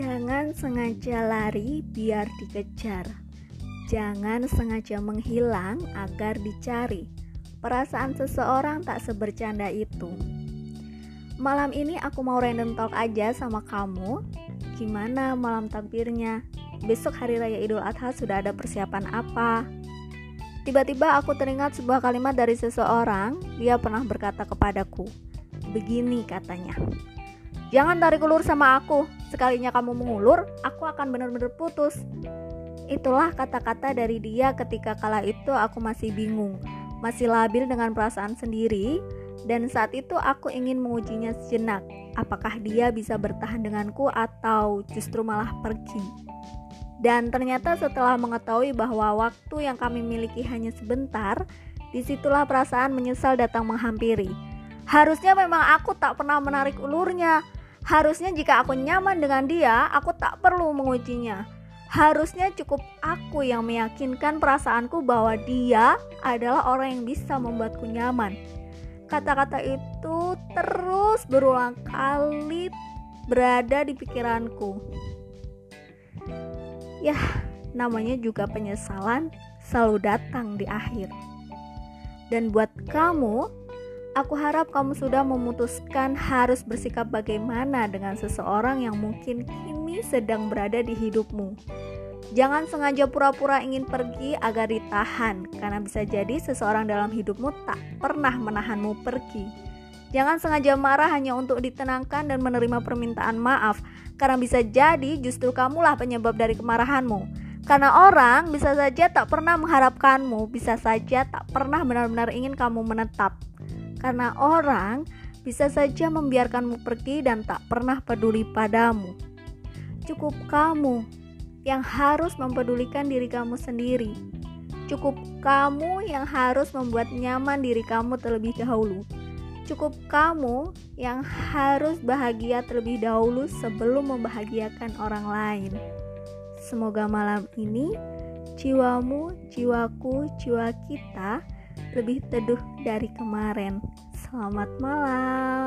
Jangan sengaja lari biar dikejar. Jangan sengaja menghilang agar dicari. Perasaan seseorang tak sebercanda itu. Malam ini aku mau random talk aja sama kamu. Gimana malam takbirnya? Besok hari raya Idul Adha sudah ada persiapan apa? Tiba-tiba aku teringat sebuah kalimat dari seseorang. Dia pernah berkata kepadaku, "Begini," katanya. Jangan tarik ulur sama aku. Sekalinya kamu mengulur, aku akan benar-benar putus. Itulah kata-kata dari dia ketika kala itu aku masih bingung, masih labil dengan perasaan sendiri, dan saat itu aku ingin mengujinya sejenak. Apakah dia bisa bertahan denganku atau justru malah pergi? Dan ternyata setelah mengetahui bahwa waktu yang kami miliki hanya sebentar, di situlah perasaan menyesal datang menghampiri. Harusnya memang aku tak pernah menarik ulurnya, Harusnya jika aku nyaman dengan dia, aku tak perlu mengujinya. Harusnya cukup aku yang meyakinkan perasaanku bahwa dia adalah orang yang bisa membuatku nyaman. Kata-kata itu terus berulang kali berada di pikiranku. Yah, namanya juga penyesalan selalu datang di akhir. Dan buat kamu Aku harap kamu sudah memutuskan harus bersikap bagaimana dengan seseorang yang mungkin kini sedang berada di hidupmu. Jangan sengaja pura-pura ingin pergi agar ditahan, karena bisa jadi seseorang dalam hidupmu tak pernah menahanmu pergi. Jangan sengaja marah hanya untuk ditenangkan dan menerima permintaan maaf, karena bisa jadi justru kamulah penyebab dari kemarahanmu. Karena orang bisa saja tak pernah mengharapkanmu, bisa saja tak pernah benar-benar ingin kamu menetap karena orang bisa saja membiarkanmu pergi dan tak pernah peduli padamu. Cukup kamu yang harus mempedulikan diri kamu sendiri. Cukup kamu yang harus membuat nyaman diri kamu terlebih dahulu. Cukup kamu yang harus bahagia terlebih dahulu sebelum membahagiakan orang lain. Semoga malam ini jiwamu, jiwaku, jiwa kita lebih teduh dari kemarin. Selamat malam.